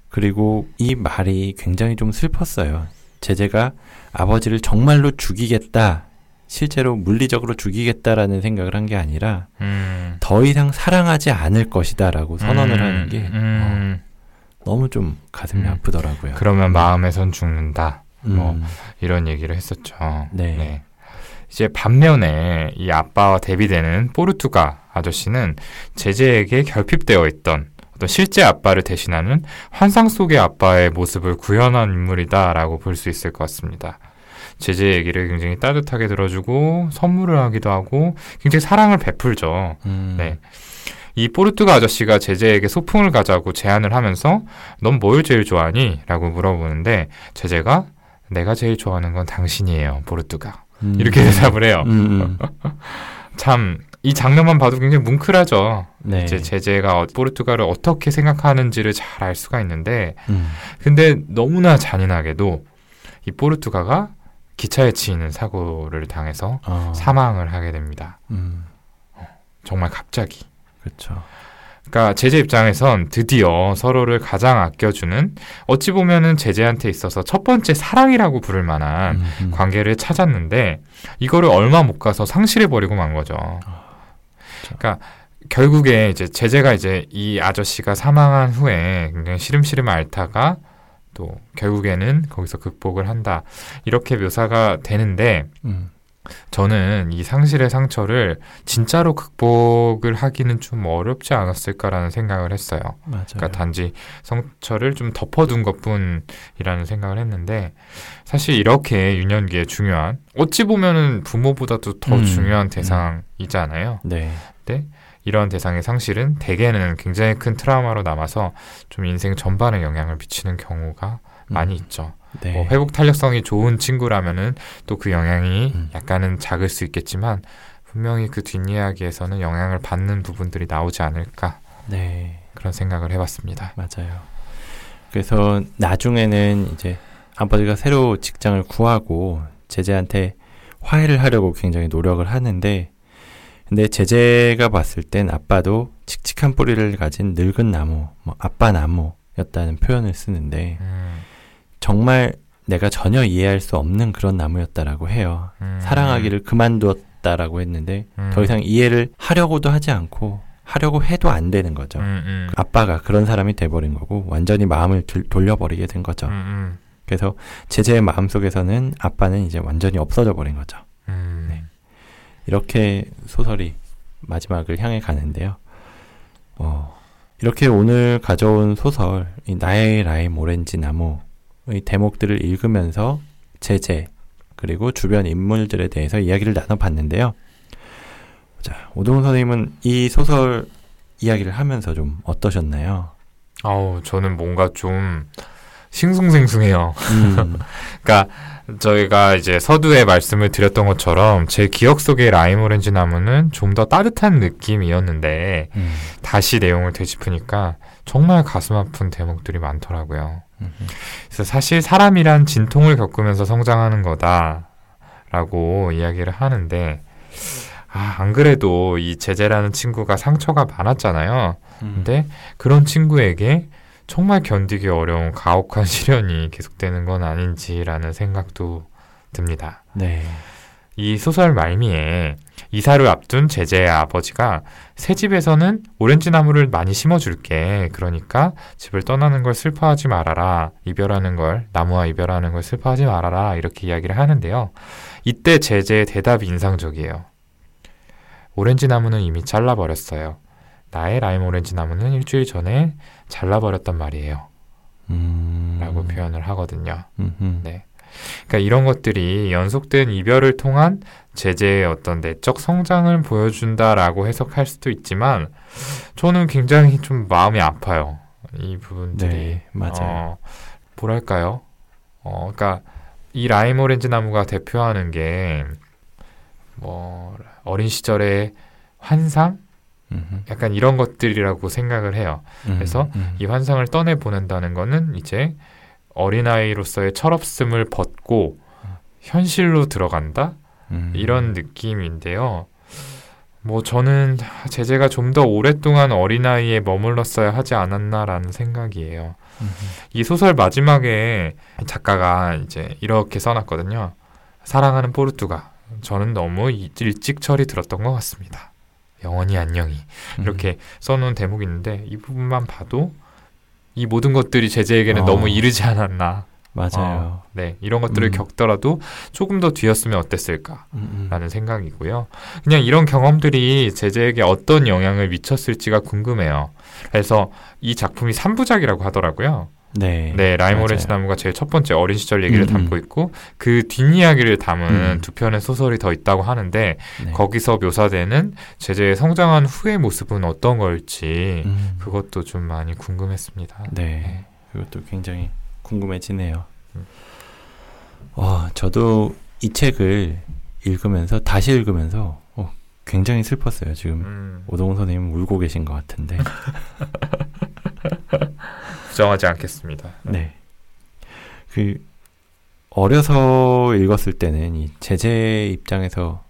그리고 이 말이 굉장히 좀 슬펐어요. 제재가 아버지를 정말로 죽이겠다. 실제로 물리적으로 죽이겠다라는 생각을 한 게 아니라 음, 더 이상 사랑하지 않을 것이다라고 선언을 음, 하는 게 음, 어, 너무 좀 가슴이 음. 아프더라고요. 그러면 마음에선 죽는다 뭐 음, 이런 얘기를 했었죠. 네. 이제 반면에 이 아빠와 대비되는 포르투가 아저씨는 제재에게 결핍되어 있던 어떤 실제 아빠를 대신하는 환상 속의 아빠의 모습을 구현한 인물이다라고 볼 수 있을 것 같습니다. 제재 얘기를 굉장히 따뜻하게 들어주고 선물을 하기도 하고 굉장히 사랑을 베풀죠. 음, 네. 이 포르투가 아저씨가 제재에게 소풍을 가자고 제안을 하면서 넌 뭘 제일 좋아하니? 라고 물어보는데 제재가 내가 제일 좋아하는 건 당신이에요, 포르투가. 음, 이렇게 [LAUGHS] 대답을 해요. 음, 음. [LAUGHS] 참, 이 장면만 봐도 굉장히 뭉클하죠. 네. 이제 제재가 어- 포르투갈을 어떻게 생각하는지를 잘 알 수가 있는데, 음, 근데 너무나 잔인하게도 이 포르투가가 기차에 치이는 사고를 당해서 어, 사망을 하게 됩니다. 음, 정말 갑자기. 그렇죠. 그러니까 제재 입장에선 드디어 서로를 가장 아껴주는 어찌 보면은 제재한테 있어서 첫 번째 사랑이라고 부를 만한 음, 음. 관계를 찾았는데 이거를 얼마 못 가서 상실해 버리고 만 거죠. 그러니까 결국에 이제 제재가 이제 이 아저씨가 사망한 후에 굉장히 시름시름 앓다가 또 결국에는 거기서 극복을 한다 이렇게 묘사가 되는데 음, 저는 이 상실의 상처를 진짜로 극복을 하기는 좀 어렵지 않았을까라는 생각을 했어요. 맞아요. 그러니까 단지 상처를 좀 덮어둔 것뿐이라는 생각을 했는데 사실 이렇게 유년기에 중요한 어찌 보면은 부모보다도 더 음, 중요한 대상이잖아요. 네. 이런 대상의 상실은 대개는 굉장히 큰 트라우마로 남아서 좀 인생 전반에 영향을 미치는 경우가 많이 음, 있죠. 네. 뭐 회복 탄력성이 좋은 친구라면은 또 그 영향이 음. 약간은 작을 수 있겠지만 분명히 그 뒷이야기에서는 영향을 받는 부분들이 나오지 않을까 네. 그런 생각을 해봤습니다. 맞아요. 그래서 나중에는 이제 아버지가 새로 직장을 구하고 제재한테 화해를 하려고 굉장히 노력을 하는데 근데 제재가 봤을 땐 아빠도 칙칙한 뿌리를 가진 늙은 나무, 뭐 아빠 나무였다는 표현을 쓰는데 음, 정말 내가 전혀 이해할 수 없는 그런 나무였다라고 해요. 음, 사랑하기를 그만두었다라고 했는데 음, 더 이상 이해를 하려고도 하지 않고 하려고 해도 안 되는 거죠. 음, 음, 아빠가 그런 사람이 돼버린 거고 완전히 마음을 들- 돌려버리게 된 거죠. 음, 음, 그래서 제재의 마음 속에서는 아빠는 이제 완전히 없어져 버린 거죠. 음. 네. 이렇게 소설이 마지막을 향해 가는데요. 어, 이렇게 오늘 가져온 소설 이 나의 라임 오렌지 나무의 대목들을 읽으면서 제재 그리고 주변 인물들에 대해서 이야기를 나눠봤는데요. 자, 오동훈 선생님은 이 소설 이야기를 하면서 좀 어떠셨나요? 아우, 저는 뭔가 좀 싱숭생숭해요. 음, [LAUGHS] 그러니까 저희가 이제 서두에 말씀을 드렸던 것처럼 제 기억 속의 라임 오렌지 나무는 좀 더 따뜻한 느낌이었는데 음, 다시 내용을 되짚으니까 정말 가슴 아픈 대목들이 많더라고요. 음, 그래서 사실 사람이란 진통을 겪으면서 성장하는 거다라고 이야기를 하는데 아, 안 그래도 이 제재라는 친구가 상처가 많았잖아요. 음. 근데 그런 친구에게 정말 견디기 어려운 가혹한 [LAUGHS] 시련이 계속되는 건 아닌지라는 생각도 듭니다. 네. 이 소설 말미에 이사를 앞둔 제재의 아버지가 새 집에서는 오렌지 나무를 많이 심어줄게. 그러니까 집을 떠나는 걸 슬퍼하지 말아라. 이별하는 걸, 나무와 이별하는 걸 슬퍼하지 말아라. 이렇게 이야기를 하는데요. 이때 제재의 대답이 인상적이에요. 오렌지 나무는 이미 잘라버렸어요. 나의 라임 오렌지 나무는 일주일 전에 잘라버렸단 말이에요. 음, 라고 표현을 하거든요. 음, 음. 네. 그러니까 이런 것들이 연속된 이별을 통한 제재의 어떤 내적 성장을 보여준다라고 해석할 수도 있지만 저는 굉장히 좀 마음이 아파요. 이 부분들이 네, 맞아요. 어, 뭐랄까요? 어, 그러니까 이 라임 오렌지 나무가 대표하는 게 뭐 어린 시절의 환상, 음, 약간 이런 것들이라고 생각을 해요. 음, 그래서 음, 이 환상을 떠내 보낸다는 거는 이제 어린아이로서의 철없음을 벗고 현실로 들어간다 음. 이런 느낌인데요. 뭐 저는 제재가 좀 더 오랫동안 어린아이에 머물렀어야 하지 않았나라는 생각이에요. 음, 이 소설 마지막에 작가가 이제 이렇게 써놨거든요. 사랑하는 포르투가 저는 너무 이- 일찍 철이 들었던 것 같습니다. 영원히 안녕히 음. 이렇게 써놓은 대목이 있는데 이 부분만 봐도 이 모든 것들이 제재에게는 어. 너무 이르지 않았나. 맞아요. 어, 네, 이런 것들을 음. 겪더라도 조금 더 뒤였으면 어땠을까라는 음, 음. 생각이고요. 그냥 이런 경험들이 제재에게 어떤 영향을 미쳤을지가 궁금해요. 그래서 이 작품이 3부작이라고 하더라고요. 네. 네, 라임. 오렌지 나무가 제일 첫 번째 어린 시절 얘기를 음, 담고 음. 있고 그 뒷이야기를 담은 음. 두 편의 소설이 더 있다고 하는데 네. 거기서 묘사되는 제재의 성장한 후의 모습은 어떤 걸지 음. 그것도 좀 많이 궁금했습니다. 네. 그것도 굉장히 궁금해지네요. 음. 와, 저도 이 책을 읽으면서 다시 읽으면서 어, 굉장히 슬펐어요. 지금 음, 오동훈 선생님 울고 계신 것 같은데. [LAUGHS] 부정하지 않겠습니다. 네. 그 어려서 읽었을 때는 이 제재 입장에서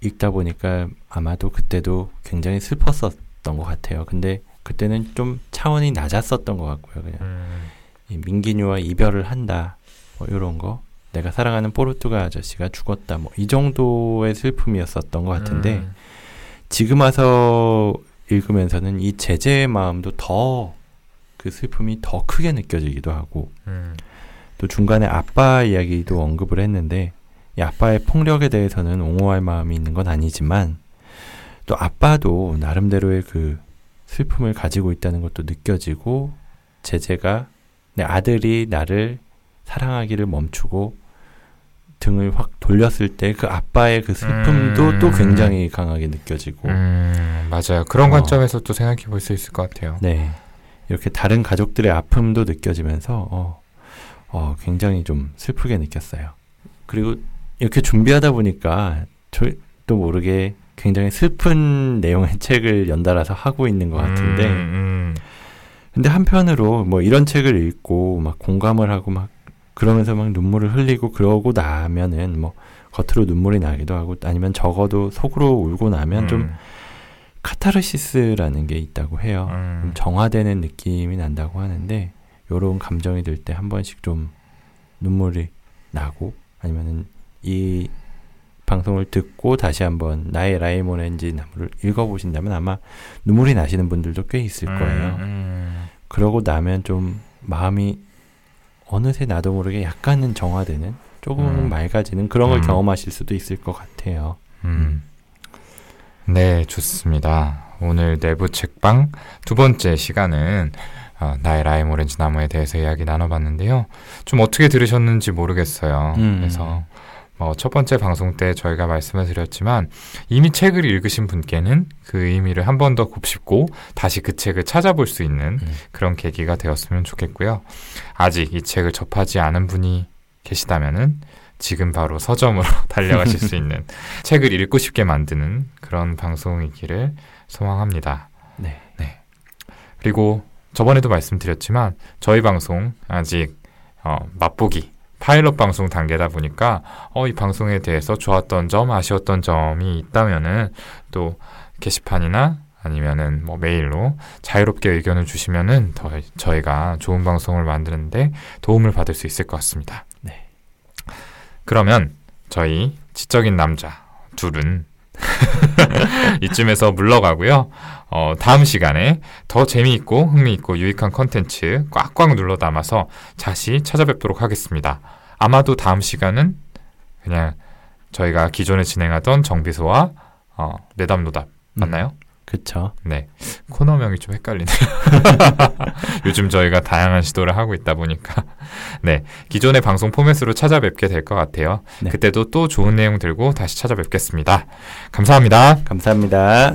읽다 보니까 아마도 그때도 굉장히 슬펐었던 것 같아요. 근데 그때는 좀 차원이 낮았었던 것 같고요. 그냥 음, 이 민기뉴와 이별을 한다, 뭐 이런 거. 내가 사랑하는 포르투갈 아저씨가 죽었다, 뭐 이 정도의 슬픔이었었던 것 같은데 음, 지금 와서 읽으면서는 이 제재의 마음도 더 그 슬픔이 더 크게 느껴지기도 하고 음, 또 중간에 아빠 이야기도 언급을 했는데 이 아빠의 폭력에 대해서는 옹호할 마음이 있는 건 아니지만 또 아빠도 나름대로의 그 슬픔을 가지고 있다는 것도 느껴지고 제재가 내 아들이 나를 사랑하기를 멈추고 등을 확 돌렸을 때 그 아빠의 그 슬픔도 음. 또 굉장히 강하게 느껴지고 음, 맞아요. 그런 어. 관점에서 또 생각해 볼 수 있을 것 같아요. 네. 이렇게 다른 가족들의 아픔도 느껴지면서 어, 어, 굉장히 좀 슬프게 느꼈어요. 그리고 이렇게 준비하다 보니까 저도 모르게 굉장히 슬픈 내용의 [LAUGHS] 책을 연달아서 하고 있는 것 같은데. 음, 음, 근데 한편으로 뭐 이런 책을 읽고 막 공감을 하고 막 그러면서 막 눈물을 흘리고 그러고 나면은 뭐 겉으로 눈물이 나기도 하고 아니면 적어도 속으로 울고 나면 좀 음, 카타르시스라는 게 있다고 해요. 음, 좀 정화되는 느낌이 난다고 하는데 요런 감정이 들 때 한 번씩 좀 눈물이 나고 아니면은 이 방송을 듣고 다시 한번 나의 엔진 나무를 읽어보신다면 아마 눈물이 나시는 분들도 꽤 있을 거예요. 음, 그러고 나면 좀 마음이 어느새 나도 모르게 약간은 정화되는 조금은 음. 맑아지는 그런 걸 음. 경험하실 수도 있을 것 같아요. 음. 네, 좋습니다. 오늘 내부 책방 두 번째 시간은 어, 나의 라임 오렌지 나무에 대해서 이야기 나눠봤는데요. 좀 어떻게 들으셨는지 모르겠어요. 음. 그래서 뭐첫 번째 방송 때 저희가 말씀을 드렸지만 이미 책을 읽으신 분께는 그 의미를 한 번 더 곱씹고 다시 그 책을 찾아볼 수 있는 음. 그런 계기가 되었으면 좋겠고요. 아직 이 책을 접하지 않은 분이 계시다면은 지금 바로 서점으로 [LAUGHS] 달려가실 수 있는 [LAUGHS] 책을 읽고 싶게 만드는 그런 방송이기를 소망합니다. 네. 그리고 저번에도 말씀드렸지만 저희 방송 아직 어, 맛보기 파일럿 방송 단계다 보니까 어, 이 방송에 대해서 좋았던 점, 아쉬웠던 점이 있다면은 또 게시판이나 아니면은 뭐 메일로 자유롭게 의견을 주시면은 더 저희가 좋은 방송을 만드는데 도움을 받을 수 있을 것 같습니다. 네. 그러면 저희 지적인 남자 둘은 [LAUGHS] 이쯤에서 물러가고요. 어, 다음 시간에 더 재미있고 흥미있고 유익한 컨텐츠 꽉꽉 눌러 담아서 다시 찾아뵙도록 하겠습니다. 아마도 다음 시간은 그냥 저희가 기존에 진행하던 정비소와 어, 내담 노답 맞나요? 그쵸. 네. 코너명이 좀 헷갈리네요. [LAUGHS] 요즘 저희가 다양한 시도를 하고 있다 보니까. 네. 기존의 방송 포맷으로 찾아뵙게 될 것 같아요. 네. 그때도 또 좋은 내용 들고 다시 찾아뵙겠습니다. 감사합니다. 감사합니다.